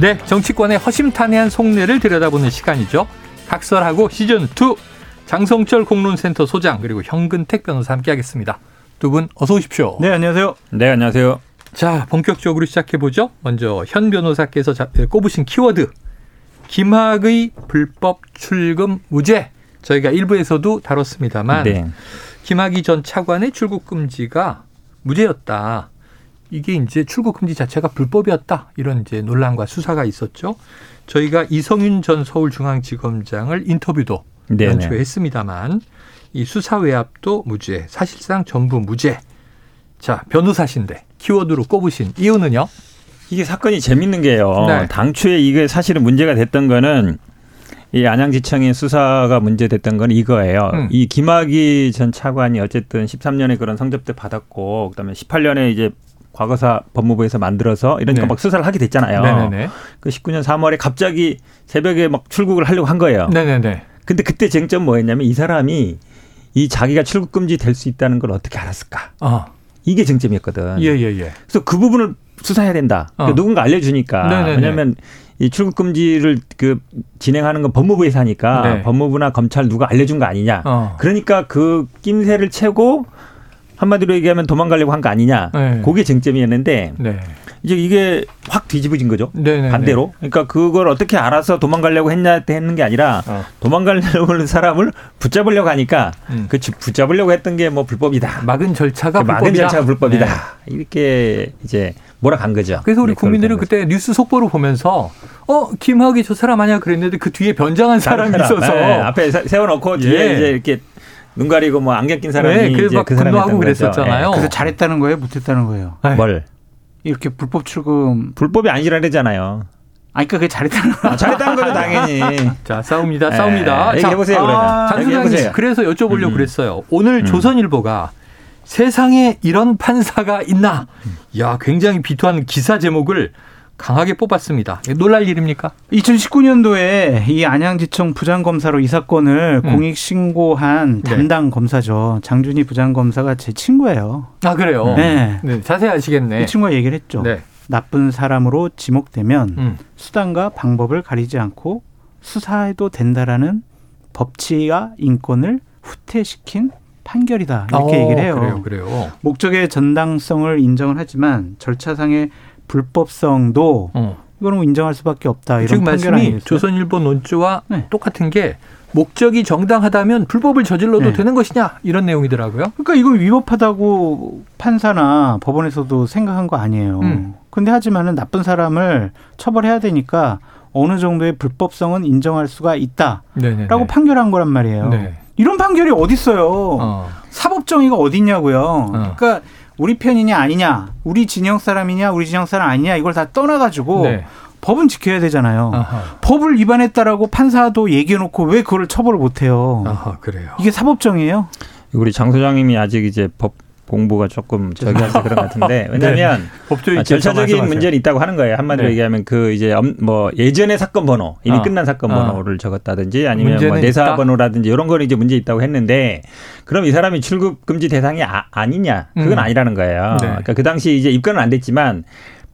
네, 정치권의 허심탄회한 속내를 들여다보는 시간이죠. 각설하고 시즌 2 장성철 공론센터 소장 그리고 현근택 변호사 함께하겠습니다. 두 분 어서 오십시오. 네, 안녕하세요. 네, 안녕하세요. 자, 본격적으로 시작해 보죠. 먼저 현 변호사께서 자- 꼽으신 키워드 김학의 불법 출금 무죄. 저희가 일부에서도 다뤘습니다만 네. 김학의 전 차관의 출국 금지가 무죄였다. 이게 이제 출국 금지 자체가 불법이었다. 이런 이제 논란과 수사가 있었죠. 저희가 이성윤 전 서울중앙지검장을 인터뷰도 네네. 연초했습니다만 이 수사 외압도 무죄, 사실상 전부 무죄. 자, 변호사신데 키워드로 꼽으신 이유는요? 이게 사건이 재밌는 게요. 네. 당초에 이게 사실은 문제가 됐던 거는 이 안양지청의 수사가 문제됐던 건 이거예요. 음. 이 김학의 전 차관이 어쨌든 13년에 그런 성접대 받았고 그다음에 18년에 이제 과거사 법무부에서 만들어서 이러니까 네. 막 수사를 하게 됐잖아요. 네네네. 그 19년 3월에 갑자기 새벽에 막 출국을 하려고 한 거예요. 네네네. 근데 그때 쟁점 뭐였냐면 이 사람이 이 자기가 출국 금지 될 수 있다는 걸 어떻게 알았을까? 어. 이게 쟁점이었거든. 예, 예, 예. 그래서 그 부분을 수사해야 된다. 어. 그러니까 누군가 알려주니까. 네네네. 왜냐하면 이 출국 금지를 그 진행하는 건 법무부에서 하니까 네. 법무부나 검찰 누가 알려준 거 아니냐. 어. 그러니까 그 낌새를 채고 한마디로 얘기하면 도망가려고 한 거 아니냐. 네. 그게 쟁점이었는데 네. 이제 이게 확 뒤집어진 거죠. 네네네. 반대로. 그러니까 그걸 어떻게 알아서 도망가려고 했냐 했는 게 아니라 어. 도망가려고 하는 사람을 붙잡으려고 하니까 음. 그 주- 붙잡으려고 했던 게 뭐 불법이다. 막은 절차가 그 막은 불법이다. 절차가 불법이다. 네. 이렇게 이제 몰아간 거죠. 그래서 우리 네, 국민들은. 그때 뉴스 속보를 보면서 어 김학의 저 사람 아니야 그랬는데 그 뒤에 변장한 사람이 사람, 있어서 네, 앞에 세- 세워놓고 뒤에 예. 이제 이렇게 눈 가리고 뭐 안경 낀 사람이 네, 그래서 그 사람이 분노하고 거죠. 그랬었잖아요. 그래서 잘했다는 거예요, 못했다는 거예요. 네. 예. 뭘 이렇게 불법 출금. 불법이 아니라잖아요. 아, 그러니까 그게 잘했다는 거. 아, 잘했다는 거죠 당연히. 자 싸웁니다, 네, 싸웁니다. 자, 얘기해보세요 그러면. 장 소장님 얘기해보세요. 그래서 여쭤보려고 음. 그랬어요. 오늘 음. 조선일보가 세상에 이런 판사가 있나? 야 굉장히 비토한 기사 제목을 강하게 뽑았습니다. 이게 놀랄 일입니까? 2019년도에 이 안양지청 부장검사로 이 사건을 음. 공익 신고한 네. 담당 검사죠. 장준희 부장검사가 제 친구예요. 아 그래요. 네. 네, 자세히 아시겠네. 이 친구가 얘기를 했죠. 네. 나쁜 사람으로 지목되면 음. 수단과 방법을 가리지 않고 수사해도 된다라는 법치와 인권을 후퇴시킨 판결이다 이렇게 어, 얘기를 해요. 그래요, 그래요. 목적의 전당성을 인정을 하지만 절차상의 불법성도 어. 이거는 뭐 인정할 수밖에 없다 이런 지금 판결 말씀이 아니겠어요? 조선일보 논조와 네. 똑같은 게 목적이 정당하다면 불법을 저질러도 네. 되는 것이냐 이런 내용이더라고요. 그러니까 이거 위법하다고 판사나 법원에서도 생각한 거 아니에요. 음. 근데 하지만은 나쁜 사람을 처벌해야 되니까 어느 정도의 불법성은 인정할 수가 있다라고 네네. 판결한 거란 말이에요. 네. 이런 판결이 어디 있어요? 어. 사법 정의가 어디 있냐고요. 어. 그러니까 우리 편이냐 아니냐, 우리 진영 사람이냐, 우리 진영 사람 아니냐 이걸 다 떠나가지고 네. 법은 지켜야 되잖아요. 아하. 법을 위반했다라고 판사도 얘기해놓고 왜 그걸 처벌을 못해요? 아하, 그래요. 이게 사법 정의예요? 우리 장 소장님이 아직 이제 법 공부가 조금 저기 하서 그런 것 같은데 왜냐하면 법조인 아, 절차적인 문제는 있다고 하는 거예요. 한마디로 네. 얘기하면 그 이제 엄- 뭐 예전의 사건 번호 이미 아. 끝난 사건 아. 번호를 적었다든지 아니면 뭐 내사 있다? 번호라든지 이런 거는 이제 문제 있다고 했는데 그럼 이 사람이 출국 금지 대상이 아, 니냐 그건 음. 아니라는 거예요. 네. 그러니까 그 당시 이제 입건은 안 됐지만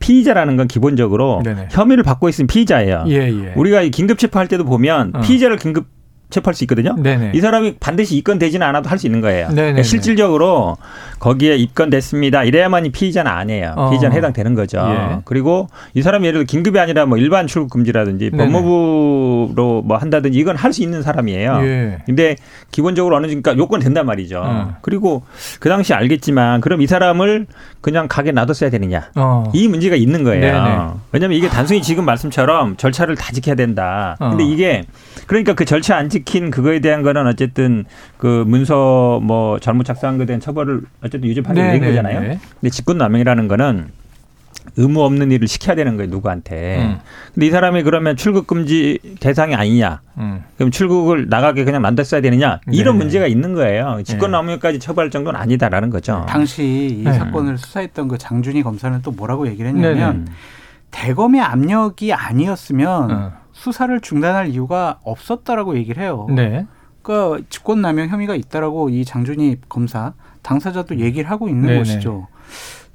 피의자라는 건 기본적으로 네네. 혐의를 받고 있으면 피의자예요. 예, 예. 우리가 이 긴급 체포할 때도 보면 어. 피의자를 긴급 체포할 수 있거든요. 네네. 이 사람이 반드시 입건되지는 않아도 할 수 있는 거예요. 그러니까 실질적으로 거기에 입건됐습니다. 이래야만이 피의자는 아니에요. 어. 피의자는 해당되는 거죠. 예. 그리고 이 사람이 예를 들어 긴급이 아니라 뭐 일반 출국 금지라든지 네네. 법무부로 뭐 한다든지 이건 할 수 있는 사람이에요. 예. 근데 기본적으로 어느 정도 요건 된단 말이죠. 음. 그리고 그 당시 알겠지만 그럼 이 사람을 그냥 가게 놔뒀어야 되느냐. 어. 이 문제가 있는 거예요. 네네. 왜냐하면 이게 단순히 지금 말씀처럼 절차를 다 지켜야 된다. 근데 어. 이게 그러니까 그 절차 안 지킨 그거에 대한 거는 어쨌든 그 문서 뭐 잘못 작성한 거에 대한 처벌을 어쨌든 유죄 판결이 된 네네네. 거잖아요. 근데 직권남용이라는 거는 의무 없는 일을 시켜야 되는 거예요 누구한테. 음. 근데 이 사람이 그러면 출국 금지 대상이 아니냐? 음. 그럼 출국을 나가게 그냥 만들어야 되느냐? 이런 네. 문제가 있는 거예요. 네. 직권남용까지 처벌할 정도는 아니다라는 거죠. 당시 이 네. 사건을 수사했던 그 장준희 검사는 또 뭐라고 얘기를 했냐면 네네. 대검의 압력이 아니었으면 어. 수사를 중단할 이유가 없었다라고 얘기를 해요. 네. 그러니까 직권남용 혐의가 있다라고 이 장준희 검사 당사자도 얘기를 하고 있는 네네. 것이죠.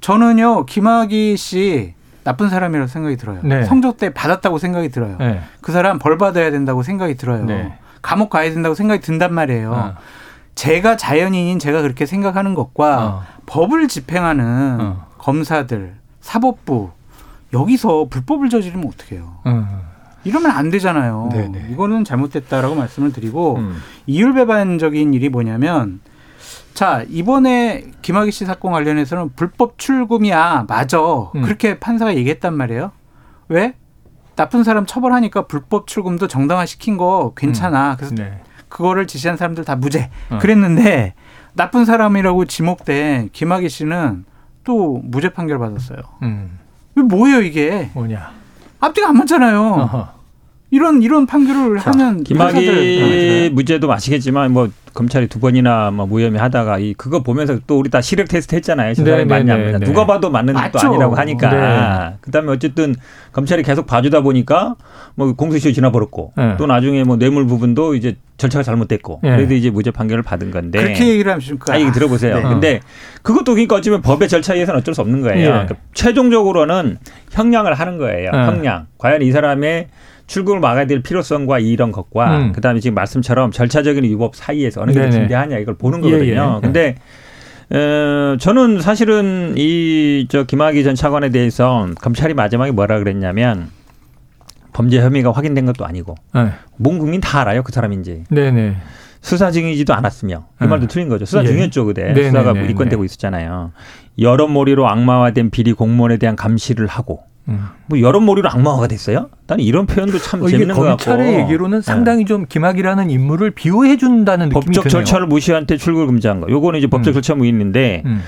저는요 김학의 씨 나쁜 사람이라고 생각이 들어요. 네. 성적 때 받았다고 생각이 들어요. 네. 그 사람 벌 받아야 된다고 생각이 들어요. 네. 감옥 가야 된다고 생각이 든단 말이에요. 어. 제가 자연인인 제가 그렇게 생각하는 것과 어. 법을 집행하는 어. 검사들, 사법부 여기서 불법을 저지르면 어떡해요. 어. 이러면 안 되잖아요. 네네. 이거는 잘못됐다라고 말씀을 드리고 음. 이율배반적인 일이 뭐냐면 자 이번에 김학의 씨 사건 관련해서는 불법 출금이야 맞아 음. 그렇게 판사가 얘기했단 말이에요 왜 나쁜 사람 처벌하니까 불법 출금도 정당화 시킨 거 괜찮아 그래서 네. 그거를 지시한 사람들 다 무죄 어. 그랬는데 나쁜 사람이라고 지목된 김학의 씨는 또 무죄 판결 받았어요 음. 뭐예요 이게 뭐냐? 앞뒤가 안 맞잖아요 어허. 이런 이런 판결을 자, 하는 김학의 무죄도 아시겠지만 뭐 검찰이 두 번이나 뭐 무혐의 하다가 이 그거 보면서 또 우리 다 시력 테스트 했잖아요. 저 사람이 네, 네, 맞냐 네, 안 네. 누가 봐도 맞는 것도. 아니라고 하니까. 네. 그다음에 어쨌든 검찰이 계속 봐주다 보니까 뭐 공소시효 지나버렸고 네. 또 나중에 뭐 뇌물 부분도 이제 절차가 잘못됐고 네. 그래도 이제 무죄 판결을 받은 건데. 그렇게 얘기를 하십니까? 아, 얘기 들어보세요. 네. 근데 그것도 그러니까 어쩌면 법의 절차에 의해서는 어쩔 수 없는 거예요. 예. 그러니까 최종적으로는 형량을 하는 거예요. 예. 형량. 과연 이 사람의 출국을 막아야 될 필요성과 이런 것과 음. 그다음에 지금 말씀처럼 절차적인 위법 사이에서 어느 정도 네네. 중대하냐 이걸 보는 예, 거거든요. 예. 근데 어, 저는 사실은 이 저 김학의 전 차관에 대해서 검찰이 마지막에 뭐라 그랬냐면 범죄 혐의가 확인된 것도 아니고 네. 온 국민 다 알아요 그 사람인지 네네. 수사 중이지도 않았으며 이 음. 말도 틀린 거죠. 수사 예. 중이었죠 그때 네, 수사가 네, 네, 입건되고 네. 있었잖아요. 여론몰이로 악마화된 비리 공무원에 대한 감시를 하고 음. 뭐 여론몰이로 악마화가 됐어요? 나는 이런 표현도 참 어, 재밌는 것 같고 검찰의 얘기로는 네. 상당히 좀 김학이라는 인물을 비호해 준다는 느낌이 법적 드네요. 절차를 무시한 채 출국을 금지한 거. 요거는 이제 법적 음. 절차 무인인데 음.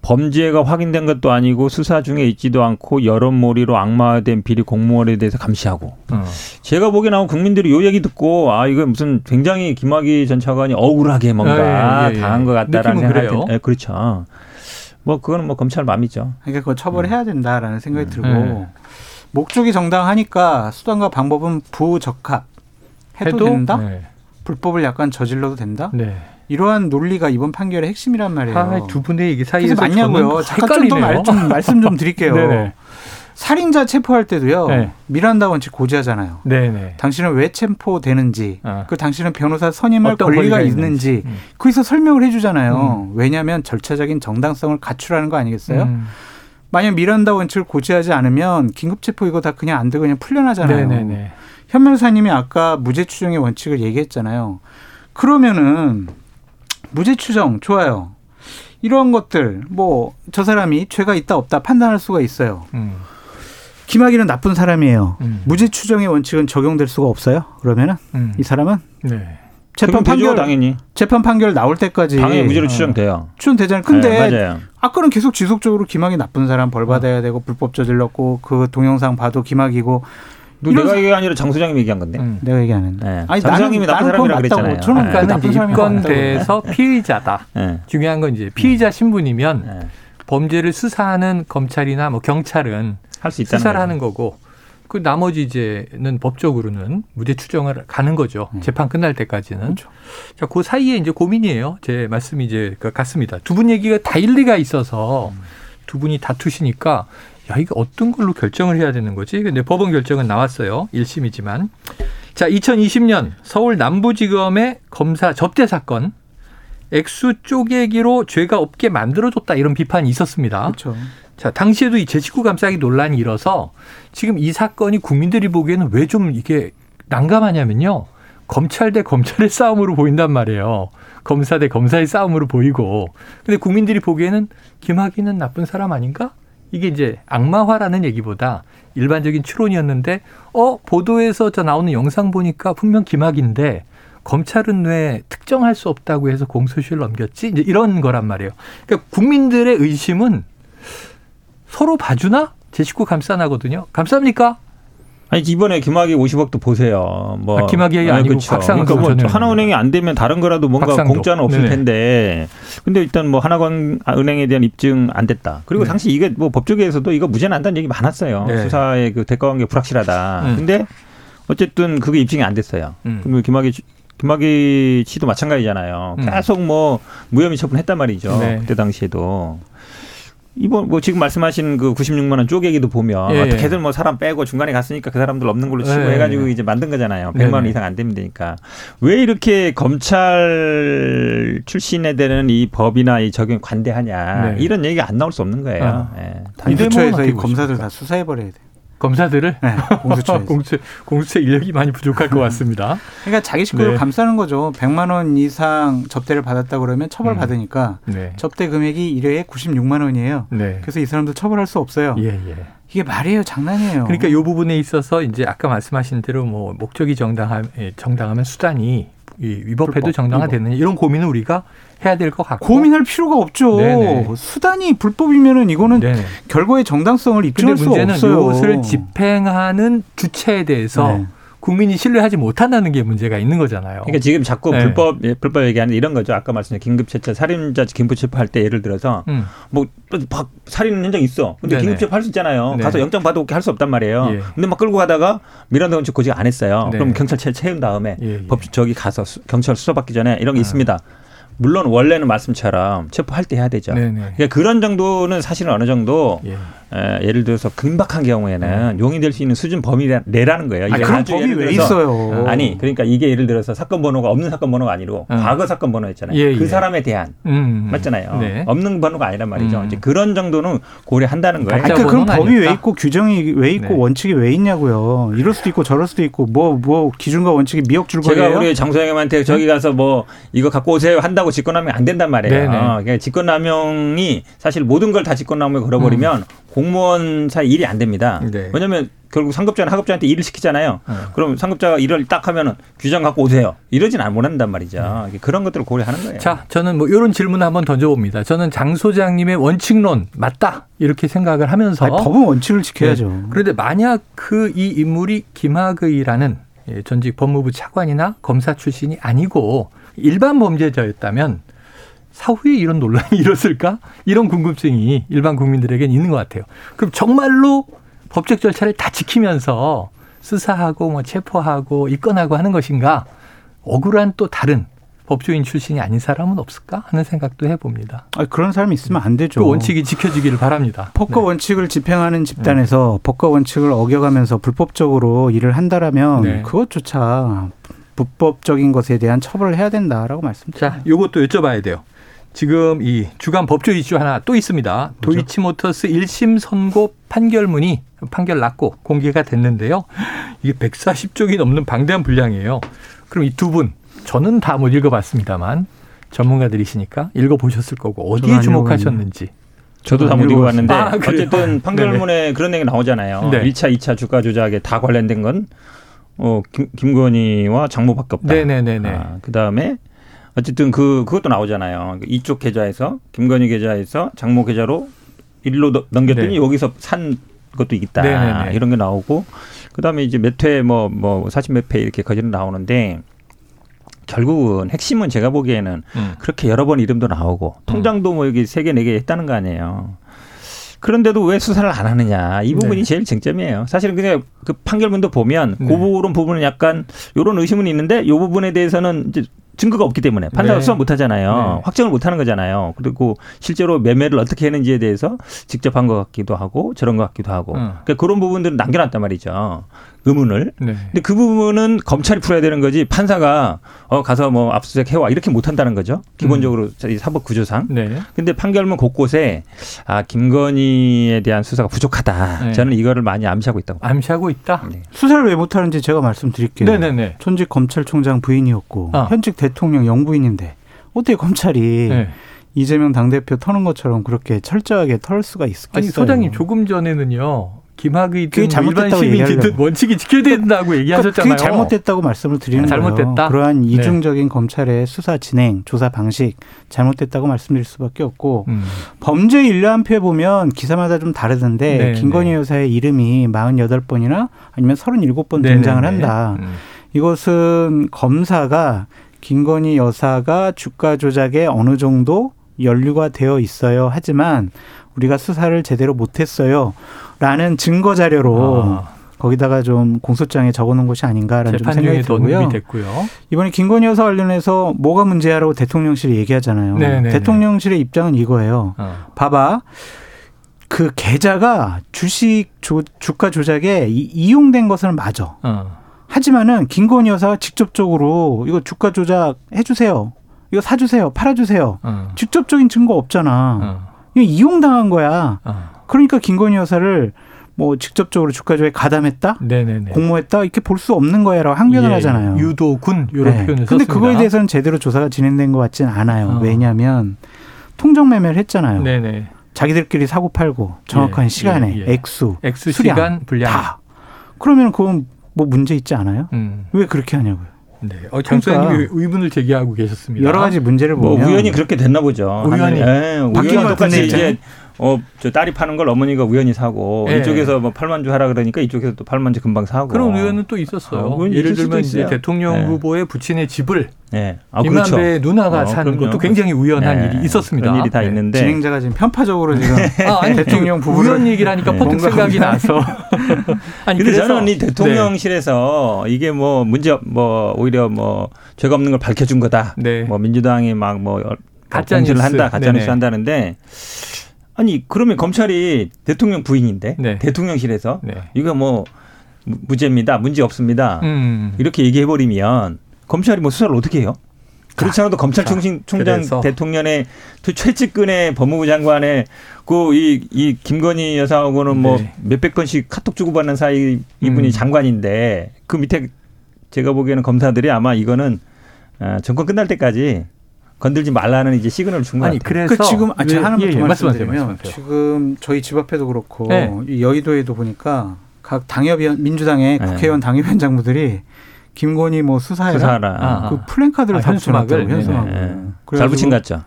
범죄가 확인된 것도 아니고 수사 중에 있지도 않고 여론몰이로 악마화된 비리 공무원에 대해서 감시하고 어. 제가 보기에 나온 국민들이 요 얘기 듣고 아 이거 무슨 굉장히 김학의 전 차관이 억울하게 뭔가 예, 예, 예. 당한 것 같다라는 생각이 예, 그렇죠. 뭐 그거는 뭐 검찰 마음이죠. 그러니까 그거 처벌해야 된다라는 생각이 음. 들고 네. 목적이 정당하니까 수단과 방법은 부적합 해도, 된다? 네. 불법을 약간 저질러도 된다? 네. 이러한 논리가 이번 판결의 핵심이란 말이에요. 아, 두 분의 얘기 사이에서 맞냐고요. 잠깐 좀더 헷갈리네요. 말, 좀 말씀 좀 드릴게요. 살인자 체포할 때도요. 네. 미란다 원칙 고지하잖아요. 네네. 당신은 왜 체포되는지, 아. 그 당신은 변호사 선임할 권리가, 권리가 있는지, 음. 거기서 설명을 해주잖아요. 왜냐하면 절차적인 정당성을 갖추라는 거 아니겠어요? 음. 만약 미란다 원칙을 고지하지 않으면 긴급 체포 이거 다 그냥 안 되고 그냥 풀려나잖아요. 네네네. 현 변호사님이 아까 무죄 추정의 원칙을 얘기했잖아요. 그러면은 무죄 추정 좋아요. 이런 것들 뭐 저 사람이 죄가 있다 없다 판단할 수가 있어요. 음. 김학의는 나쁜 사람이에요. 음. 무죄 추정의 원칙은 적용될 수가 없어요. 그러면은 음. 이 사람은 네. 재판 되죠, 판결 당연히 재판 판결 나올 때까지 당연히 무죄로 어, 추정돼요. 추정되잖아요. 근데 네, 맞아요. 아까는 계속 지속적으로 김학의 나쁜 사람 벌 어. 받아야 되고 불법 저질렀고 그 동영상 봐도 김학이고 너 내가 사- 얘기가 아니라 장 소장님이 얘기한 건데. 음. 내가 얘기하는데. 네. 아니 장 나는 소장님이 나쁜 나는 그건 사람이라 맞다고. 그랬잖아요. 저는 네. 그 그러니까 사람이 맞다고. 입건돼서 피의자다. 네. 중요한 건 이제 피의자 신분이면 네. 범죄를 수사하는 검찰이나 뭐 경찰은 할 수 있다는 수사를 거죠. 하는 거고 그 나머지 이제는 법적으로는 무죄 추정을 가는 거죠. 음. 재판 끝날 때까지는. 그렇죠. 자, 그 사이에 이제 고민이에요. 제 말씀이 이제 그 같습니다. 두 분 얘기가 다 일리가 있어서 두 분이 다투시니까 야, 이거 어떤 걸로 결정을 해야 되는 거지? 근데 법원 결정은 나왔어요. 1심이지만. 자, 2020년 서울 남부지검의 검사 접대 사건. 액수 쪼개기로 죄가 없게 만들어줬다 이런 비판이 있었습니다. 그렇죠. 자, 당시에도 이 제19 감싸기 논란이 일어서 지금 이 사건이 국민들이 보기에는 왜 좀 이게 난감하냐면요. 검찰 대 검찰의 싸움으로 보인단 말이에요. 검사 대 검사의 싸움으로 보이고. 근데 국민들이 보기에는 김학의는 나쁜 사람 아닌가? 이게 이제 악마화라는 얘기보다 일반적인 추론이었는데, 어, 보도에서 저 나오는 영상 보니까 분명 김학인데, 검찰은 왜 특정할 수 없다고 해서 공소시효를 넘겼지? 이제 이런 거란 말이에요. 그러니까 국민들의 의심은 서로 봐주나? 제 식구 감싸나거든요. 감쌉니까? 아니 이번에 김학의 50억도 보세요. 뭐 아, 김학의 아니고. 박상도 그러니까 뭐전 하나은행이 안 되면 다른 거라도 뭔가 박상도. 공짜는 없을 네네. 텐데. 근데 일단 뭐 하나은행에 대한 입증 안 됐다. 그리고 네. 당시 이게 뭐 법조계에서도 이거 무죄 난다는 얘기 많았어요. 네. 수사의 그 대가 관계 불확실하다. 음. 근데 어쨌든 그게 입증이 안 됐어요. 음. 그럼 김학의 씨- 김학의 씨도 마찬가지잖아요. 음. 계속 뭐 무혐의 처분했단 말이죠. 네. 그때 당시에도. 이번 뭐 지금 말씀하신 그 96만 원 쪼개기도 보면 예, 예. 어떻게든 뭐 사람 빼고 중간에 갔으니까 그 사람들 없는 걸로 치고 예, 해가지고 예. 이제 만든 거잖아요. 네네. 100만 원 이상 안 되면 되니까 왜 이렇게 검찰 출신에 대한 이 법이나 이 적용 관대하냐 네. 이런 얘기가 안 나올 수 없는 거예요. 아. 예. 공수처에서 어떻게 이 검사들? 다 수사해 버려야 돼. 검사들을 네. 공수처 공수처 인력이 많이 부족할 것 같습니다. 그러니까 자기 식구를 네. 감싸는 거죠. 100만 원 이상 접대를 받았다 그러면 처벌 음. 받으니까 네. 접대 금액이 1회에 96만 원이에요. 네. 그래서 이 사람들 처벌할 수 없어요. 예, 예. 이게 말이에요, 장난이에요. 그러니까 이 부분에 있어서 이제 아까 말씀하신 대로 뭐 목적이 정당함 예, 정당하면 수단이 이 위법해도 불법, 정당화되느냐 이런 고민을 우리가 해야 될 것 같고 고민할 필요가 없죠. 네네. 수단이 불법이면은 이거는 네. 결과의 정당성을 입증할 수 문제는 없어요. 이것을 집행하는 주체에 대해서 네. 국민이 신뢰하지 못한다는 게 문제가 있는 거잖아요. 그러니까 지금 자꾸 네. 불법 예, 불법 얘기하는데 이런 거죠. 아까 말씀드린 긴급체포 살인자 긴급체포할 때 예를 들어서 음. 뭐 박- 살인 현장 있어. 근데 네네. 긴급체포 할 수 있잖아요. 네. 가서 영장 받아오게 할 수 없단 말이에요. 예. 근데 막 끌고 가다가 미란다 원칙 고지 안 했어요. 네. 그럼 경찰차에 채운 다음에 예, 예. 법 저기 가서 수- 경찰 수사받기 전에 이런 게 아. 있습니다. 물론 원래는 말씀처럼 체포할 때 해야 되죠. 네네. 그러니까 그런 정도는 사실은 어느 정도 예. 에, 예를 들어서 긴박한 경우에는 용인될 수 있는 수준 범위 내라는 거예요. 아니, 이게 그런 예를 왜 들어서 있어요? 아니 그러니까 이게 예를 들어서 사건 번호가 없는 사건 번호가 아니고 음. 과거 사건 번호였잖아요. 예, 그 예. 사람에 대한 음. 맞잖아요. 네. 없는 번호가 아니란 말이죠. 음. 이제 그런 정도는 고려한다는 거예요. 아니, 그러니까 그럼 번호는 법이 왜? 있고 규정이 왜 있고 네. 원칙이 왜 있냐고요. 이럴 수도 있고 저럴 수도 있고 뭐뭐 기준과 원칙이 미역줄 제가 거예요. 우리 장소영님한테 저기 가서 뭐 이거 갖고 오세요 한다고 직권남용 안 된단 말이에요. 네네. 그러니까 직권남용이 사실 모든 걸 다 직권남용에 걸어버리면 공무원 사이 일이 안 됩니다. 음. 네. 왜냐하면 결국 상급자는 하급자한테 일을 시키잖아요. 어. 그럼 상급자가 일을 딱 하면은 규정 갖고 오세요. 이러진 안 못한단 말이죠. 이게 그런 것들을 고려하는 거예요. 네. 자, 저는 뭐 이런 질문 한번 던져봅니다. 저는 장 소장님의 원칙론 맞다 이렇게 생각을 하면서 아니, 법은 원칙을 지켜야죠. 네. 그런데 만약 그 이 인물이 김학의라는 예, 전직 법무부 차관이나 검사 출신이 아니고 일반 범죄자였다면 사후에 이런 논란이 일었을까? 이런 궁금증이 일반 국민들에게는 있는 것 같아요. 그럼 정말로 법적 절차를 다 지키면서 수사하고 뭐 체포하고 입건하고 하는 것인가? 억울한 또 다른 법조인 출신이 아닌 사람은 없을까 하는 생각도 해봅니다. 아니, 그런 사람이 있으면 안 되죠. 그 원칙이 지켜지기를 바랍니다. 법과 네. 원칙을 집행하는 집단에서 법과 원칙을 어겨가면서 불법적으로 일을 한다라면 네. 그것조차 불법적인 것에 대한 처벌을 해야 된다라고 말씀드립니다. 자, 요것도 여쭤봐야 돼요. 지금 이 주간 법조 이슈 하나 또 있습니다. 뭐죠? 도이치모터스 1심 선고 판결문이 판결 났고 공개가 됐는데요. 이게 140쪽이 넘는 방대한 분량이에요. 그럼 이 두 분, 저는 다 못 읽어봤습니다만 전문가들이시니까 읽어보셨을 거고 어디에 안 주목하셨는지. 저도 다못안 읽어봤는데 아? 어쨌든 판결문에 그런 얘기 나오잖아요. 네. 일 1차, 2차 주가 조작에 다 관련된 건 어, 김, 김건희와 장모밖에 없다. 네네네네. 아, 그 다음에 어쨌든 그 그것도 나오잖아요. 이쪽 계좌에서 김건희 계좌에서 장모 계좌로 일로 너- 넘겼더니 네. 여기서 산 것도 있다. 네네네. 이런 게 나오고 그다음에 이제 몇 회 뭐뭐 사십 몇 회 이렇게 거지는 나오는데 결국은 핵심은 제가 보기에는 음. 그렇게 여러 번 이름도 나오고 통장도 뭐 여기 세 개 네 개 했다는 거 아니에요. 그런데도 왜 수사를 안 하느냐 이 부분이 네. 제일 쟁점이에요. 사실은 그냥 그 판결문도 보면 네. 그 부분 부분은 약간 이런 의심은 있는데 이 부분에 대해서는 이제 증거가 없기 때문에 판사가 네. 수사 못 하잖아요. 네. 확정을 못 하는 거잖아요. 그리고 실제로 매매를 어떻게 했는지에 대해서 직접 한 것 같기도 하고 저런 것 같기도 하고 음. 그러니까 그런 부분들은 남겨놨단 말이죠. 의문을. 네. 근데 그 부분은 검찰이 풀어야 되는 거지 판사가 어 가서 뭐 압수수색 해와 이렇게 못 한다는 거죠. 기본적으로 이 사법 구조상. 네. 근데 판결문 곳곳에 아 김건희에 대한 수사가 부족하다. 네. 저는 이거를 많이 암시하고 있다고. 암시하고 있다. 네. 수사를 왜 못하는지 제가 말씀드릴게요. 네네네. 전직 검찰총장 부인이었고 아. 현직 대통령 영부인인데 어떻게 검찰이 네. 이재명 당대표 터는 것처럼 그렇게 철저하게 털 수가 있겠어요? 아니 소장님 조금 전에는요 김학의든 뭐 일반 시민이든. 원칙이 지켜야 된다고 얘기하셨잖아요. 그게 잘못됐다고 말씀을 드리는 잘못됐다? 거예요. 그러한 네. 이중적인 검찰의 수사 진행, 조사 방식 잘못됐다고 말씀드릴 수밖에 없고 음. 범죄 일람표에 보면 기사마다 좀 다르던데 네, 김건희 네. 여사의 이름이 48번이나 아니면 37번 네네네. 등장을 한다. 음. 이것은 검사가 김건희 여사가 주가 조작에 어느 정도 연루가 되어 있어요. 하지만 우리가 수사를 제대로 못했어요. 라는 증거 자료로 아, 거기다가 좀 공소장에 적어놓은 것이 아닌가라는 좀 생각이 들고요. 됐고요. 이번에 김건희 여사 관련해서 뭐가 문제야라고 대통령실이 얘기하잖아요. 네네네. 대통령실의 입장은 이거예요. 어. 봐봐. 그 계좌가 주식 조, 주가 조작에 이, 이용된 것은 맞아. 어. 하지만은 김건희 여사가 직접적으로 이거 주가 조작 해주세요. 이거 사주세요. 팔아주세요. 어. 직접적인 증거 없잖아. 어. 이거 이용당한 거야. 어. 그러니까 김건희 여사를 뭐 직접적으로 주가 조작에 가담했다? 네네네. 공모했다? 이렇게 볼 수 없는 거야라고 항변을 예, 하잖아요. 유도군 이런 네. 표현을 근데 썼습니다. 그거에 대해서는 제대로 조사가 진행된 것 같지는 않아요. 어. 왜냐하면 통정 매매를 했잖아요. 네네. 자기들끼리 사고 팔고 정확한 예, 시간에 예, 예. 액수, 액수 수량 시간 분량. 다. 그러면 그건 뭐 문제 있지 않아요? 음. 왜 그렇게 하냐고요. 네. 어, 장 그러니까 소장님이 의문을 제기하고 계셨습니다. 여러 가지 문제를 뭐 보면 우연히 그렇게 됐나 보죠. 우연히. 예, 바뀐 우연히 것 똑같이 같은데, 이제 어, 저 딸이 파는 걸 어머니가 우연히 사고 예. 이쪽에서 뭐 8만 주 하라 그러니까 이쪽에서 또 8만 주 금방 사고. 그런 의원은 또 있었어요. 아, 예를 들면 이제. 대통령 네. 후보의 부친의 집을 예. 아, 그렇죠. 김만배 누나가 어, 사는 그럼요. 것도 굉장히 우연한 예. 일이 있었습니다. 그런 일이 다 네. 있는데 진행자가 지금 편파적으로 지금 아, 아니 대통령 부부를 우연 얘기라니까 네. 퍼뜩 생각이 나서. 아니 근데 그래서 저는 이 네. 대통령실에서 이게 뭐 문제 뭐 오히려 뭐 죄가 없는 걸 밝혀준 거다. 네. 뭐 민주당이 막 뭐 가짜 공천을 뉴스. 한다, 가짜 뉴스. 한다는데 아니 그러면 검찰이 대통령 부인인데 네. 대통령실에서 네. 이거 뭐 무- 무죄입니다, 문제 없습니다 음. 이렇게 얘기해 버리면 검찰이 뭐 수사를 어떻게 해요? 그렇지 않아도 검찰총장. 대통령의 또 최측근의 법무부 장관의 그 이 이 김건희 여사하고는 뭐 네. 몇백 건씩 카톡 주고받는 사이 이분이 음. 장관인데 그 밑에 제가 보기에는 검사들이 아마 이거는 아, 정권 끝날 때까지 건들지 말라는 이제 시그널을 준것 아니. 그래서 그 지금 아, 제가 왜- 하나만 예, 더 예. 말씀드리면 말씀하세요. 지금 저희 집 앞에도 그렇고 네. 이 여의도에도 보니까 각 당협위원 민주당의 네. 국회의원 당협위원 장부들이 김건희 뭐 수사해라 수사하라. 아, 그 플랜카드를 아, 다 현수막을? 붙여놨더라고요. 현수막을. 네네. 예. 잘 붙인 것 같죠.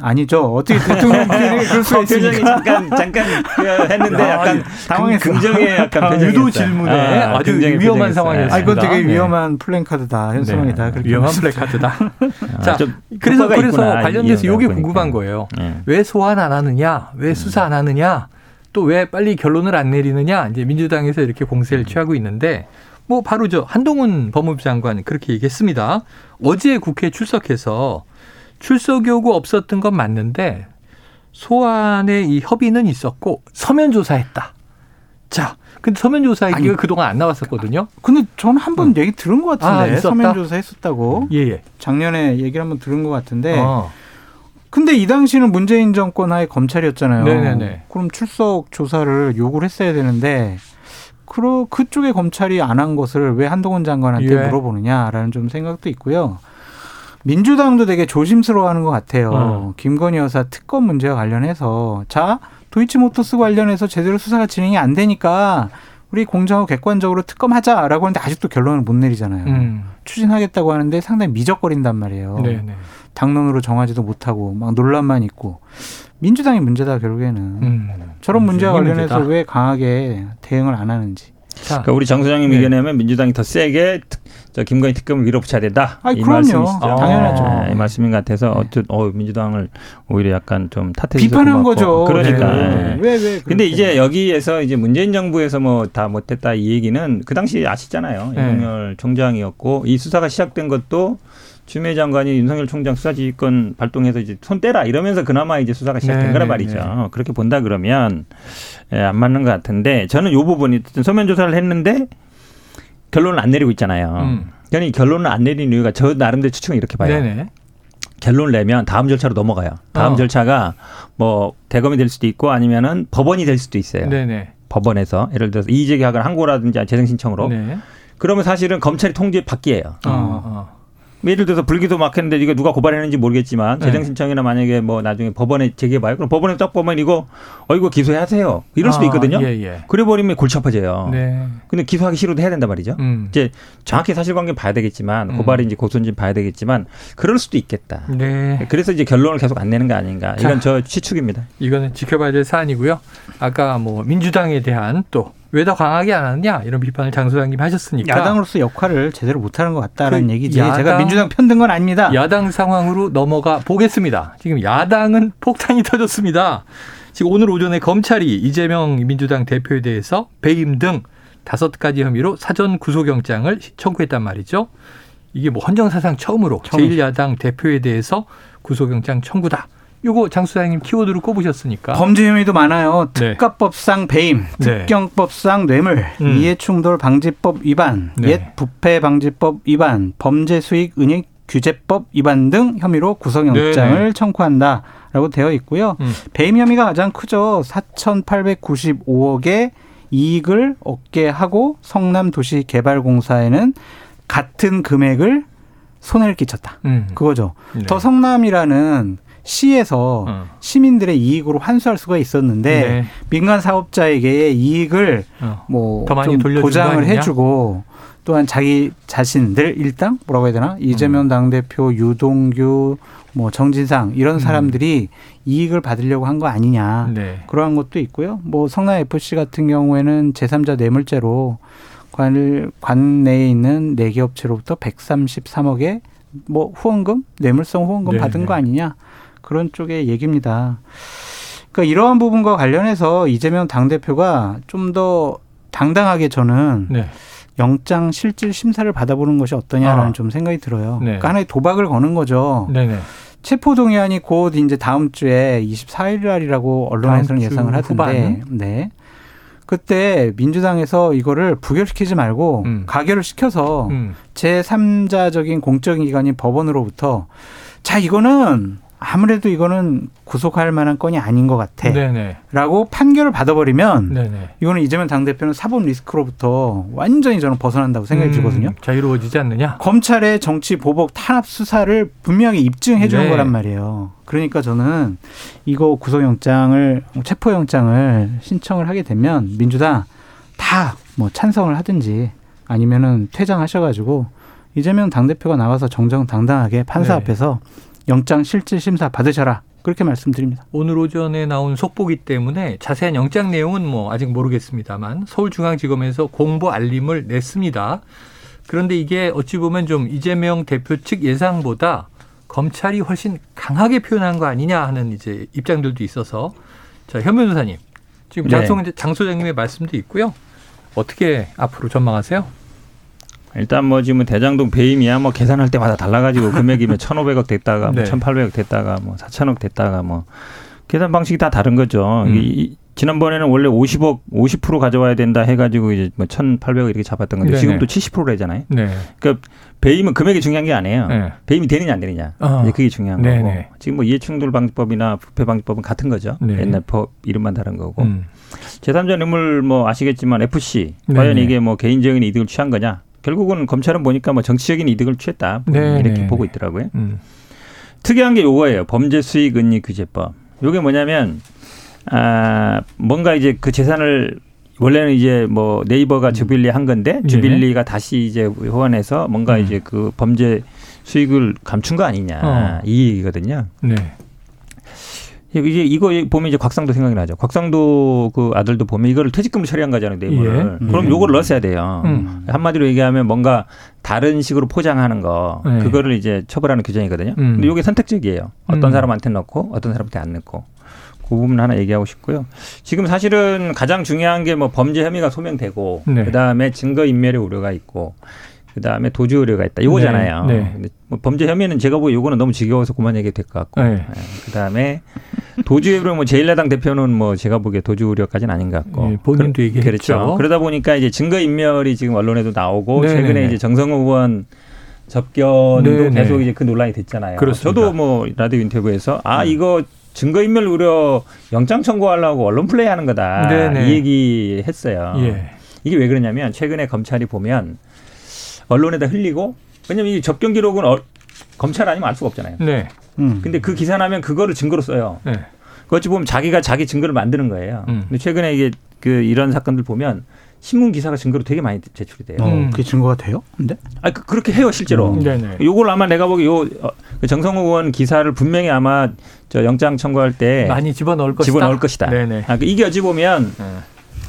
아니죠. 어떻게 대통령 부인에게 그럴 수가 있습니까? 잠깐 잠깐 그 했는데 야, 약간 당황했어. 긍정의 약간 아, 유도. 질문에 아, 긍정의 위험한. 상황이었습니다. 아, 이건 되게 네. 위험한 플랜카드다. 현수막이다. 네. 그렇게 위험한. 플래카드다. 아, 자, 좀 그래서 그래서 있구나, 관련돼서 이 보니까. 궁금한 거예요. 예. 왜 소환 안 하느냐? 왜 수사 안 하느냐? 또 왜 빨리 결론을 안 내리느냐? 이제 민주당에서 이렇게 공세를 취하고 있는데 뭐 바로 저 한동훈 법무부 장관 그렇게 얘기했습니다. 어제 국회에 출석해서 출석 요구 없었던 건 맞는데 소환의 이 협의는 있었고 서면 조사했다. 자, 근데 서면 조사 얘기가 그동안 안 나왔었거든요. 근데 저는 한번 얘기 들은 것 아, 같은데 있었다? 서면 조사 했었다고 예, 예. 작년에 얘기를 한번 들은 것 같은데 어. 근데 이 당시는 문재인 정권 하에 검찰이었잖아요. 네네네. 그럼 출석 조사를 요구를 했어야 되는데 그러 그쪽에 검찰이 안 한 것을 왜 한동훈 장관한테 예. 물어보느냐라는 좀 생각도 있고요. 민주당도 되게 조심스러워하는 것 같아요. 어. 김건희 여사 특검 문제와 관련해서 자 도이치모터스 관련해서 제대로 수사가 진행이 안 되니까 우리 공정하고 객관적으로 특검하자라고 하는데 아직도 결론을 못 내리잖아요. 음. 추진하겠다고 하는데 상당히 미적거린단 말이에요. 네, 네. 당론으로 정하지도 못하고 막 논란만 있고 민주당이 문제다 결국에는 음. 저런 문제와 관련해서 문제다. 왜 강하게 대응을 안 하는지. 자, 그러니까 우리 정 소장님 네. 의견에 하면 민주당이 더 세게 특- 저 김건희 특검을 밀어붙여야 된다. 아이, 이 그럼요. 말씀이시죠. 아, 당연하죠. 네, 이 말씀인 것 같아서 네. 어쨌든 어, 민주당을 오히려 약간 좀 탓해 비판한 거죠. 그러니까. 네. 네. 왜 왜? 근데 이제 여기에서 이제 문재인 정부에서 뭐 다 못했다 이 얘기는 그 당시 아시잖아요. 네. 윤석열 총장이었고 이 수사가 시작된 것도 추미애 장관이 윤석열 총장 수사지휘권 발동해서 이제 손 떼라 이러면서 그나마 이제 수사가 시작된 네, 거란 네, 말이죠. 네. 그렇게 본다 그러면 예, 안 맞는 것 같은데 저는 요 부분이 서면 조사를 했는데 결론을 안 내리고 있잖아요. 음. 저는 이 결론을 안 내리는 이유가 저 나름대로 추측은 이렇게 봐요. 네네. 결론을 내면 다음 절차로 넘어가요. 다음 어. 절차가 뭐 대검이 될 수도 있고 아니면은 법원이 될 수도 있어요. 네네. 법원에서 예를 들어서 이의제기하거나 항고라든지 재생 신청으로 네. 그러면 사실은 검찰이 통제 받기예요. 어, 어. 예를 들어서 불기소 막 했는데 이거 누가 고발했는지 모르겠지만 네. 재정 신청이나 만약에 뭐 나중에 법원에 제기해봐요. 그럼 법원에 딱 보면 이거 어 이거 기소하세요. 이럴 수도 아, 있거든요. 예, 예. 그래 버리면 골치 아파져요. 네. 근데 기소하기 싫어도 해야 된단 말이죠. 음. 이제 정확히 사실관계 봐야 되겠지만 음. 고발인지 고소인지 봐야 되겠지만 그럴 수도 있겠다. 네. 그래서 이제 결론을 계속 안 내는 거 아닌가. 이건 저 추측입니다. 이거는 지켜봐야 될 사안이고요. 아까 뭐 민주당에 대한 또 왜 더 강하게 안 하느냐 이런 비판을 장 소장님 하셨으니까 야당으로서 역할을 제대로 못하는 것 같다라는 그 얘기지. 야당- 제가 민주당 편든 건 아닙니다. 야당 상황으로 넘어가 보겠습니다. 지금 야당은 폭탄이 터졌습니다. 지금 오늘 오전에 검찰이 이재명 민주당 대표에 대해서 배임 등 다섯 가지 혐의로 사전 구속영장을 청구했단 말이죠. 이게 뭐 헌정사상 처음으로 처음이죠. 제1야당 대표에 대해서 구속영장 청구다. 요거 장 수장님 키워드로 꼽으셨으니까. 범죄 혐의도 많아요. 네. 특가법상 배임, 네. 특경법상 뇌물, 음. 이해충돌 방지법 위반, 네. 옛 부패 방지법 위반, 범죄 수익 은닉 규제법 위반 등 혐의로 구속영장을 네, 네. 청구한다라고 되어 있고요. 음. 배임 혐의가 가장 크죠. 4,895억의 이익을 얻게 하고 성남도시개발공사에는 같은 금액을 손해를 끼쳤다. 음. 그거죠. 네. 더 성남이라는 시에서 어. 시민들의 이익으로 환수할 수가 있었는데 네. 민간 사업자에게의 이익을 어. 뭐더 많이 보장을? 해주고 또한 자기 자신들 일당 뭐라고 해야 되나 음. 이재명 당대표 유동규 뭐 정진상 이런 음. 사람들이 이익을 받으려고 한 거 아니냐 네. 그러한 것도 있고요. 뭐 성남 FC 같은 경우에는 제3자 뇌물죄로 관, 관내에 있는 네개 업체로부터 133억의 뭐 후원금, 뇌물성 후원금 네, 받은 네. 거 아니냐 그런 쪽의 얘기입니다. 그러니까 이러한 부분과 관련해서 이재명 당 대표가 좀 더 당당하게 저는 네. 영장 실질 심사를 받아보는 것이 어떠냐라는 아. 좀 생각이 들어요. 네. 그러니까 하나의 도박을 거는 거죠. 네네. 체포 동의안이 곧 이제 다음 주에 24일 날이라고 언론에서는 예상을 하던데, 후반? 네. 그때 민주당에서 이거를 부결시키지 말고 음. 가결을 시켜서 음. 제3자적인 공적인 기관인 법원으로부터 자 이거는 아무래도 이거는 구속할 만한 건이 아닌 것 같아. 네네. 라고 판결을 받아버리면 네네. 이거는 이재명 당대표는 사법 리스크로부터 완전히 저는 벗어난다고 생각이 음, 들거든요. 자유로워지지 않느냐? 검찰의 정치 보복 탄압 수사를 분명히 입증해 주는 네. 거란 말이에요. 그러니까 저는 이거 구속영장을 체포영장을 신청을 하게 되면 민주당 다 뭐 찬성을 하든지 아니면은 퇴장하셔가지고 이재명 당대표가 나와서 정정당당하게 판사 네. 앞에서 영장 실질 심사 받으셔라 그렇게 말씀드립니다. 오늘 오전에 나온 속보기 때문에 자세한 영장 내용은 뭐 아직 모르겠습니다만 서울중앙지검에서 공보 알림을 냈습니다. 그런데 이게 어찌 보면 좀 이재명 대표 측 예상보다 검찰이 훨씬 강하게 표현한 거 아니냐 하는 이제 입장들도 있어서 자, 현 변호사님 지금 네. 장소, 장 소장님의 말씀도 있고요. 어떻게 앞으로 전망하세요? 일단 뭐 지금 대장동 배임이야 뭐 계산할 때마다 달라가지고 금액이 뭐 1,500억 됐다가 뭐 네. 1,800억 됐다가 뭐 4천억 됐다가 뭐 계산 방식이 다 다른 거죠. 음. 이, 이- 지난번에는 원래 50억 50% 가져와야 된다 해가지고 이제 뭐 1,800억 이렇게 잡았던 건데 네네. 지금 또 70%래잖아요. 네. 그러니까 배임은 금액이 중요한 게 아니에요. 네. 배임이 되느냐 안 되느냐 어. 그게 중요한 네네. 거고 지금 뭐 이해충돌 방지법이나 부패 방지법은 같은 거죠. 네. 옛날 법 이름만 다른 거고 음. 제3자 뇌물 뭐 아시겠지만 FC 과연. 이게 뭐 개인적인 이득을 취한 거냐? 결국은 검찰은 보니까 뭐 정치적인 이득을 취했다 네네. 이렇게 보고 있더라고요. 음. 특이한 게 요거예요. 범죄 수익 은닉 규제법. 요게 뭐냐면 아 뭔가 이제 그 재산을 원래는 이제 뭐 네이버가 주빌리 한 건데 예. 주빌리가 다시 이제 호환해서 뭔가 음. 이제 그 범죄 수익을 감춘 거 아니냐 어. 이 얘기거든요. 네. 이게 이거 보면 이제 곽상도 생각이 나죠. 곽상도 그 아들도 보면 이거를 퇴직금으로 처리한 거잖아요, 네이버를. 예. 그럼 음. 요걸 넣었어야 돼요. 음. 한마디로 얘기하면 뭔가 다른 식으로 포장하는 거 네. 그거를 이제 처벌하는 규정이거든요. 음. 근데 이게 선택적이에요. 어떤 음. 사람한테 넣고 어떤 사람한테 안 넣고. 그 부분 하나 얘기하고 싶고요. 지금 사실은 가장 중요한 게 뭐 범죄 혐의가 소명되고 네. 그다음에 증거 인멸의 우려가 있고 그다음에 도주 우려가 있다. 이거잖아요. 네. 네. 근데 뭐 범죄 혐의는 제가 보기 요거는 너무 지겨워서 그만 얘기해도 될 것 같고. 네. 그다음에 도주 우려 뭐 제일야당 대표는 뭐 제가 보기에 도주 우려까지는 아닌 것 같고. 예, 본인도 그- 얘기했죠. 그렇죠. 그러다 보니까 이제 증거 인멸이 지금 언론에도 나오고 네, 최근에 네, 네. 이제 정성호 의원 접견도 네, 네. 계속 이제 그 논란이 됐잖아요. 그렇습니다. 저도 뭐 라디오 인터뷰에서 아 음. 이거 증거 인멸 우려 영장 청구하려고 언론 플레이하는 거다 네, 네. 이 얘기 했어요. 예. 이게 왜 그러냐면 최근에 검찰이 보면 언론에다 흘리고 왜냐면 이 접견 기록은 어- 검찰 아니면 알 수가 없잖아요. 네. 음. 근데 그 기사 나면 그거를 증거로 써요. 네. 그 어찌 보면 자기가 자기 증거를 만드는 거예요. 음. 근데 최근에 이게 그 이런 사건들 보면 신문 기사가 증거로 되게 많이 제출이 돼요. 어, 음. 그게 증거가 돼요? 근데? 아, 그, 그렇게 해요 실제로. 음. 네네. 요걸 아마 내가 보기 요 어, 그 정성호 의원 기사를 분명히 아마 저 영장 청구할 때 많이 집어넣을 것이다. 집어넣을 것이다. 네네. 아, 그 이게 어찌 보면 네.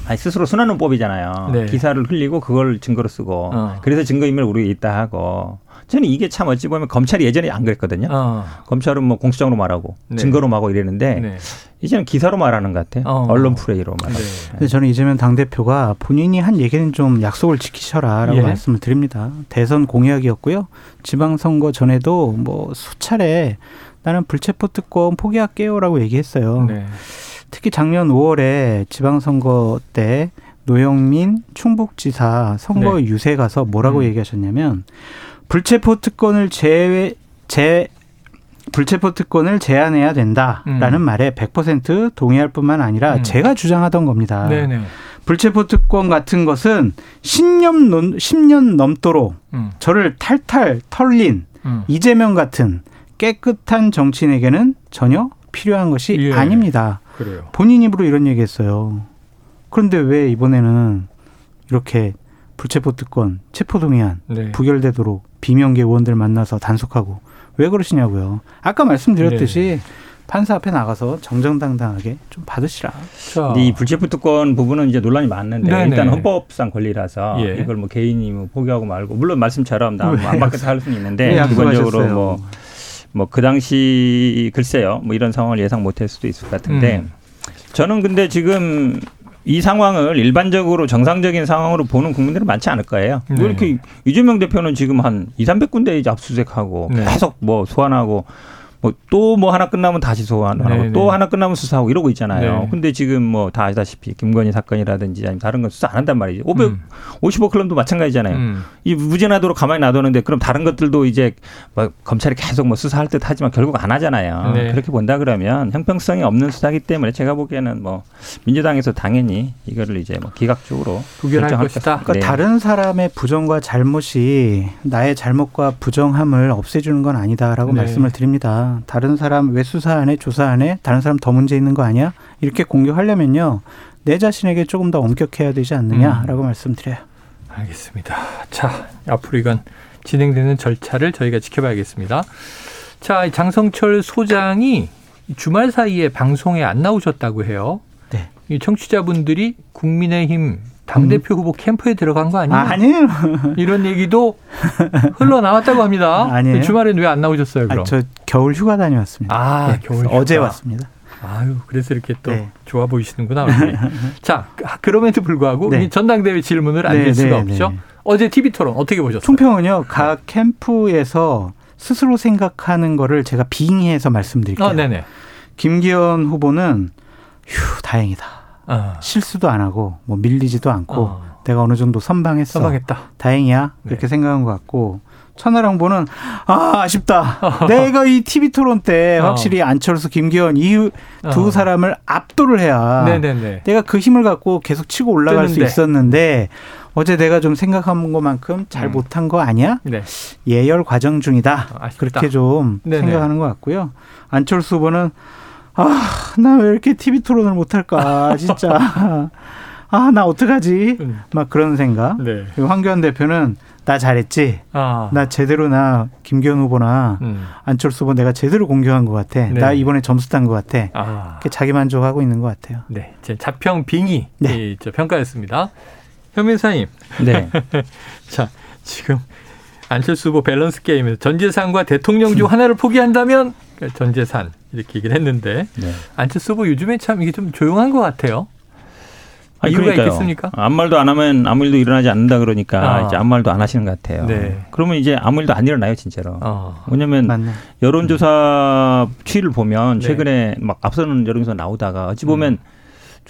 아니, 스스로 순환론법이잖아요. 네. 기사를 흘리고 그걸 증거로 쓰고 어. 그래서 증거인멸 우리가 있다 하고 저는 이게 참 어찌 보면 검찰이 예전에 안 그랬거든요. 어. 검찰은 뭐 공수장으로 말하고 네. 증거로 말하고 이랬는데 네. 이제는 기사로 말하는 것 같아. 어. 언론 프레이로 말하고. 네. 근데 저는 이재명 당대표가 본인이 한 얘기는 좀 약속을 지키셔라라고 예. 말씀을 드립니다. 대선 공약이었고요. 지방선거 전에도 뭐 수차례 나는 불체포 특권 포기할게요라고 얘기했어요. 네. 특히 작년 5월에 지방선거 때 노영민 충북지사 선거 네. 유세 가서 뭐라고 음. 얘기하셨냐면 불체포 특권을 제외 제 불체포 특권을 제한해야 된다라는 음. 말에 100% 동의할 뿐만 아니라 음. 제가 주장하던 겁니다. 네네. 불체포 특권 같은 것은 10년, 넘, 10년 넘도록 음. 저를 탈탈 털린 음. 이재명 같은 깨끗한 정치인에게는 전혀 필요한 것이 예. 아닙니다. 그래요. 본인 입으로 이런 얘기했어요. 그런데 왜 이번에는 이렇게 불체포 특권, 체포동의안 네. 부결되도록 비명계 의원들 만나서 단속하고 왜 그러시냐고요. 아까 말씀드렸듯이 네. 판사 앞에 나가서 정정당당하게 좀 받으시라. 자. 이 불체포 특권 부분은 이제 논란이 많는데 네네. 일단 헌법상 권리라서 예. 이걸 뭐 개인이 뭐 포기하고 말고 물론 말씀처럼 나안 받겠다 할 수는 있는데 왜 기본적으로 약속하셨어요? 뭐 뭐 그 당시 글쎄요 뭐 이런 상황을 예상 못할 수도 있을 것 같은데 음. 저는 근데 지금 이 상황을 일반적으로 정상적인 상황으로 보는 국민들은 많지 않을 거예요. 네. 뭐 이렇게 이재명 대표는 지금 한 2, 300군데 이제 압수수색하고 네. 계속 뭐 소환하고 뭐또뭐 하나 끝나면 다시 소환하고 네, 또 네. 하나 끝나면 수사하고 이러고 있잖아요. 네. 근데 지금 뭐 다 아시다시피 김건희 사건이라든지 아니면 다른 건 수사 안 한단 말이죠. 550억 클럽도 마찬가지잖아요. 음. 이 무죄나도록 가만히 놔두는데 그럼 다른 것들도 이제 뭐 검찰이 계속 뭐 수사할 듯 하지만 결국 안 하잖아요. 네. 그렇게 본다 그러면 형평성이 없는 수사기 때문에 제가 보기에는 뭐 민주당에서 당연히 이거를 이제 뭐 기각적으로 부결할 결정할 것이다. 그러니까 네. 다른 사람의 부정과 잘못이 나의 잘못과 부정함을 없애주는 건 아니다라고 네. 말씀을 드립니다. 다른 사람 왜 수사 안 해, 조사 안 해? 다른 사람 더 문제 있는 거 아니야? 이렇게 공격하려면요. 내 자신에게 조금 더 엄격해야 되지 않느냐라고 음. 말씀드려요. 알겠습니다. 자, 앞으로 이건 진행되는 절차를 저희가 지켜봐야겠습니다. 자, 이 장성철 소장이 주말 사이에 방송에 안 나오셨다고 해요. 네. 이 청취자분들이 국민의힘 당대표 후보 캠프에 들어간 거 아니냐? 아, 아니에요. 이런 얘기도 흘러나왔다고 합니다. 아니에요. 주말에는 왜안 나오셨어요, 그럼? 아, 저 겨울 휴가 다녀왔습니다. 아, 네, 겨울 어제 휴가. 왔습니다. 아유, 그래서 이렇게 또 네. 좋아 보이시는구나. 자, 그럼에도 불구하고 네. 이 전당대회 질문을 안 네, 낼 수가 네, 없죠. 네. 어제 TV 토론 어떻게 보셨어요? 총평은요. 각 캠프에서 스스로 생각하는 거를 제가 빙의해서 말씀드릴게요. 어, 네네. 김기현 후보는 휴 다행이다. 아, 실수도 안 하고 뭐 밀리지도 않고 어. 내가 어느 정도 선방했어. 써방했다. 다행이야. 네. 그렇게 생각한 것 같고 천하람 후보는 아 아쉽다. 내가 이 TV 토론 때 어. 확실히 안철수, 김기현 이두 어. 사람을 압도를 해야 네네네. 내가 그 힘을 갖고 계속 치고 올라갈 수 뜨는데. 있었는데 어제 내가 좀 생각한 것만큼 잘 음. 못한 거 아니야? 네. 예열 과정 중이다. 어, 아쉽다. 그렇게 좀 네네. 생각하는 것 같고요. 안철수 후보는 아, 나 왜 이렇게 TV 토론을 못할까, 진짜. 아, 나 어떡하지? 음. 막 그런 생각. 네. 그리고 황교안 대표는 나 잘했지? 아. 나 제대로 나 김기현 후보나 음. 안철수 후보 내가 제대로 공격한 것 같아. 네. 나 이번에 점수 딴 것 같아. 아. 이렇게 자기 만족하고 있는 것 같아요. 네. 제 자평 빙의 네. 이, 저 평가였습니다. 현민사님. 네. 자, 지금 안철수 후보 밸런스 게임에서 전 재산과 대통령 중 하나를 포기한다면 전 재산 이렇게 얘기를 했는데 네. 안철수 후보 요즘에 참 이게 좀 조용한 것 같아요. 아, 이유가 그러니까요. 있겠습니까? 아무 말도 안 하면 아무 일도 일어나지 않는다 그러니까 아. 이제 아무 말도 안 하시는 것 같아요. 네. 그러면 이제 아무 일도 안 일어나요, 진짜로. 어. 왜냐면 맞네. 여론조사 추이를 보면 네. 최근에 막 앞서는 여론조사 나오다가 어찌 보면 음.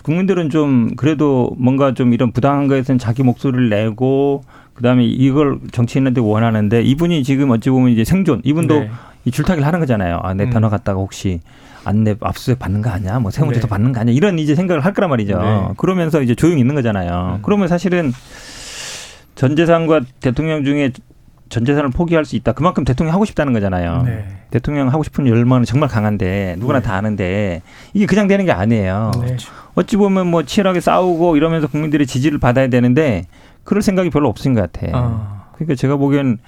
국민들은 좀 그래도 뭔가 좀 이런 부당한 거에서는 자기 목소리를 내고 그다음에 이걸 정치인한테 원하는데 이분이 지금 어찌 보면 이제 생존 이분도 네. 이 줄타기를 하는 거잖아요. 아, 내 음. 변호 갔다가 혹시 안내 압수수색 받는 거 아니야? 뭐 세무조사 네. 받는 거 아니야? 이런 이제 생각을 할 거란 말이죠. 네. 그러면서 이제 조용히 있는 거잖아요. 음. 그러면 사실은 전 재산과 대통령 중에 전 재산을 포기할 수 있다. 그만큼 대통령 하고 싶다는 거잖아요. 네. 대통령 하고 싶은 열망은 정말 강한데 누구나 네. 다 아는데 이게 그냥 되는 게 아니에요. 네. 어찌 보면 뭐 치열하게 싸우고 이러면서 국민들의 지지를 받아야 되는데 그럴 생각이 별로 없은 것 같아. 어. 그러니까 제가 보기엔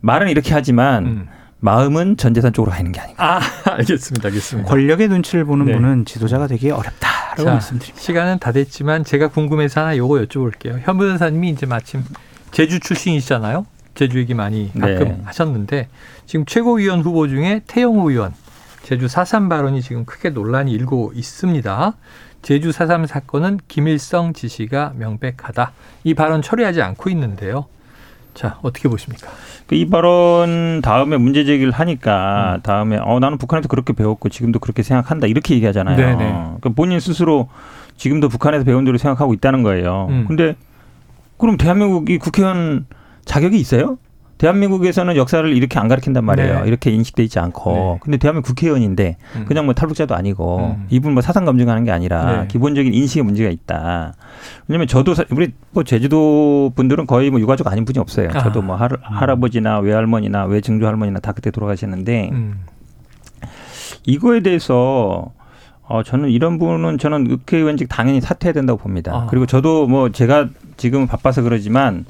말은 이렇게 하지만 음. 마음은 전 재산 쪽으로 가는 게 아닌가. 아, 알겠습니다. 알겠습니다. 권력의 눈치를 보는 네. 분은 지도자가 되기 어렵다라고 자, 말씀드립니다. 시간은 다 됐지만 제가 궁금해서 하나 요거 여쭤볼게요. 현 변호사님이 이제 마침 제주 출신이시잖아요. 제주 얘기 많이 가끔 네. 하셨는데 지금 최고위원 후보 중에 태영호 의원 제주 4.3 발언이 지금 크게 논란이 일고 있습니다. 제주 4.3 사건은 김일성 지시가 명백하다. 이 발언 처리하지 않고 있는데요. 자, 어떻게 보십니까? 그이 발언 다음에 문제 제기를 하니까 음. 다음에 어 나는 북한에서 그렇게 배웠고 지금도 그렇게 생각한다 이렇게 얘기하잖아요. 네네. 그러니까 본인 스스로 지금도 북한에서 배운 대로 생각하고 있다는 거예요. 음. 근데 그럼 대한민국이 국회의원 자격이 있어요? 대한민국에서는 역사를 이렇게 안 가르친단 말이에요. 네. 이렇게 인식돼 있지 않고. 네. 근데 대한민국 국회의원인데 음. 그냥 뭐 탈북자도 아니고 음. 이분 뭐 사상 검증하는 게 아니라 네. 기본적인 인식에 문제가 있다. 왜냐면 저도 사- 우리 뭐 제주도 분들은 거의 뭐 유가족 아닌 분이 없어요. 아. 저도 뭐 할, 할아버지나 외할머니나 외증조 할머니나 다 그때 돌아가셨는데 음. 이거에 대해서 어 저는 이런 분은 저는 국회의원직 당연히 사퇴해야 된다고 봅니다. 아. 그리고 저도 뭐 제가 지금 바빠서 그러지만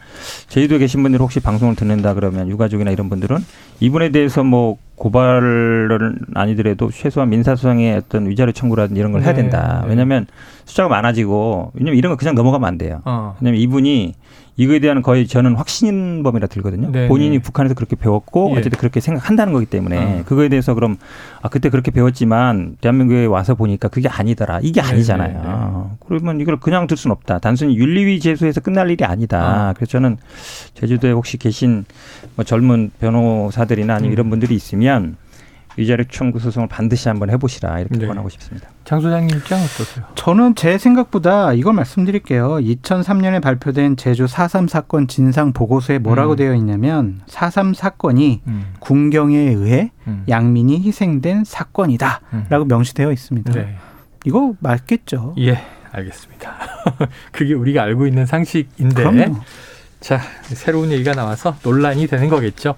제주도에 계신 분들 혹시 방송을 듣는다 그러면 유가족이나 이런 분들은 이분에 대해서 뭐 고발은 아니더라도 최소한 민사소송의 어떤 위자료 청구라든지 이런 걸 해야 네, 된다. 네. 왜냐하면 숫자가 많아지고 왜냐면 이런 거 그냥 넘어가면 안 돼요. 어. 왜냐면 이분이 이거에 대한 거의 저는 확신범이라 들거든요. 네, 본인이 네. 북한에서 그렇게 배웠고 예. 어쨌든 그렇게 생각한다는 거기 때문에 어. 그거에 대해서 그럼 아 그때 그렇게 배웠지만 대한민국에 와서 보니까 그게 아니더라. 이게 네, 아니잖아요. 네, 네. 그러면 이걸 그냥 둘 수는 없다. 단순히 윤리위 제소해서 끝날 일이 아니다. 아. 그래서 저는 제주도에 혹시 계신 뭐 젊은 변호사들이나 아니면 음. 이런 분들이 있으면 위자료 청구 소송을 반드시 한번 해보시라 이렇게 네. 권하고 싶습니다. 장 소장님 입장 어떠세요? 저는 제 생각보다 이걸 말씀드릴게요. 2003년에 발표된 제주 4.3 사건 진상 보고서에 뭐라고 음. 되어 있냐면 4.3 사건이 음. 군경에 의해 음. 양민이 희생된 사건이다라고 음. 명시되어 있습니다. 네. 이거 맞겠죠. 예, 알겠습니다. 그게 우리가 알고 있는 상식인데 그럼요. 자, 새로운 얘기가 나와서 논란이 되는 거겠죠.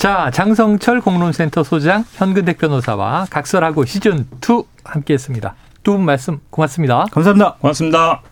자, 장성철 공론센터 소장, 현근택 변호사와 각설하고 시즌 2 함께 했습니다. 두 분 말씀 고맙습니다. 감사합니다. 고맙습니다.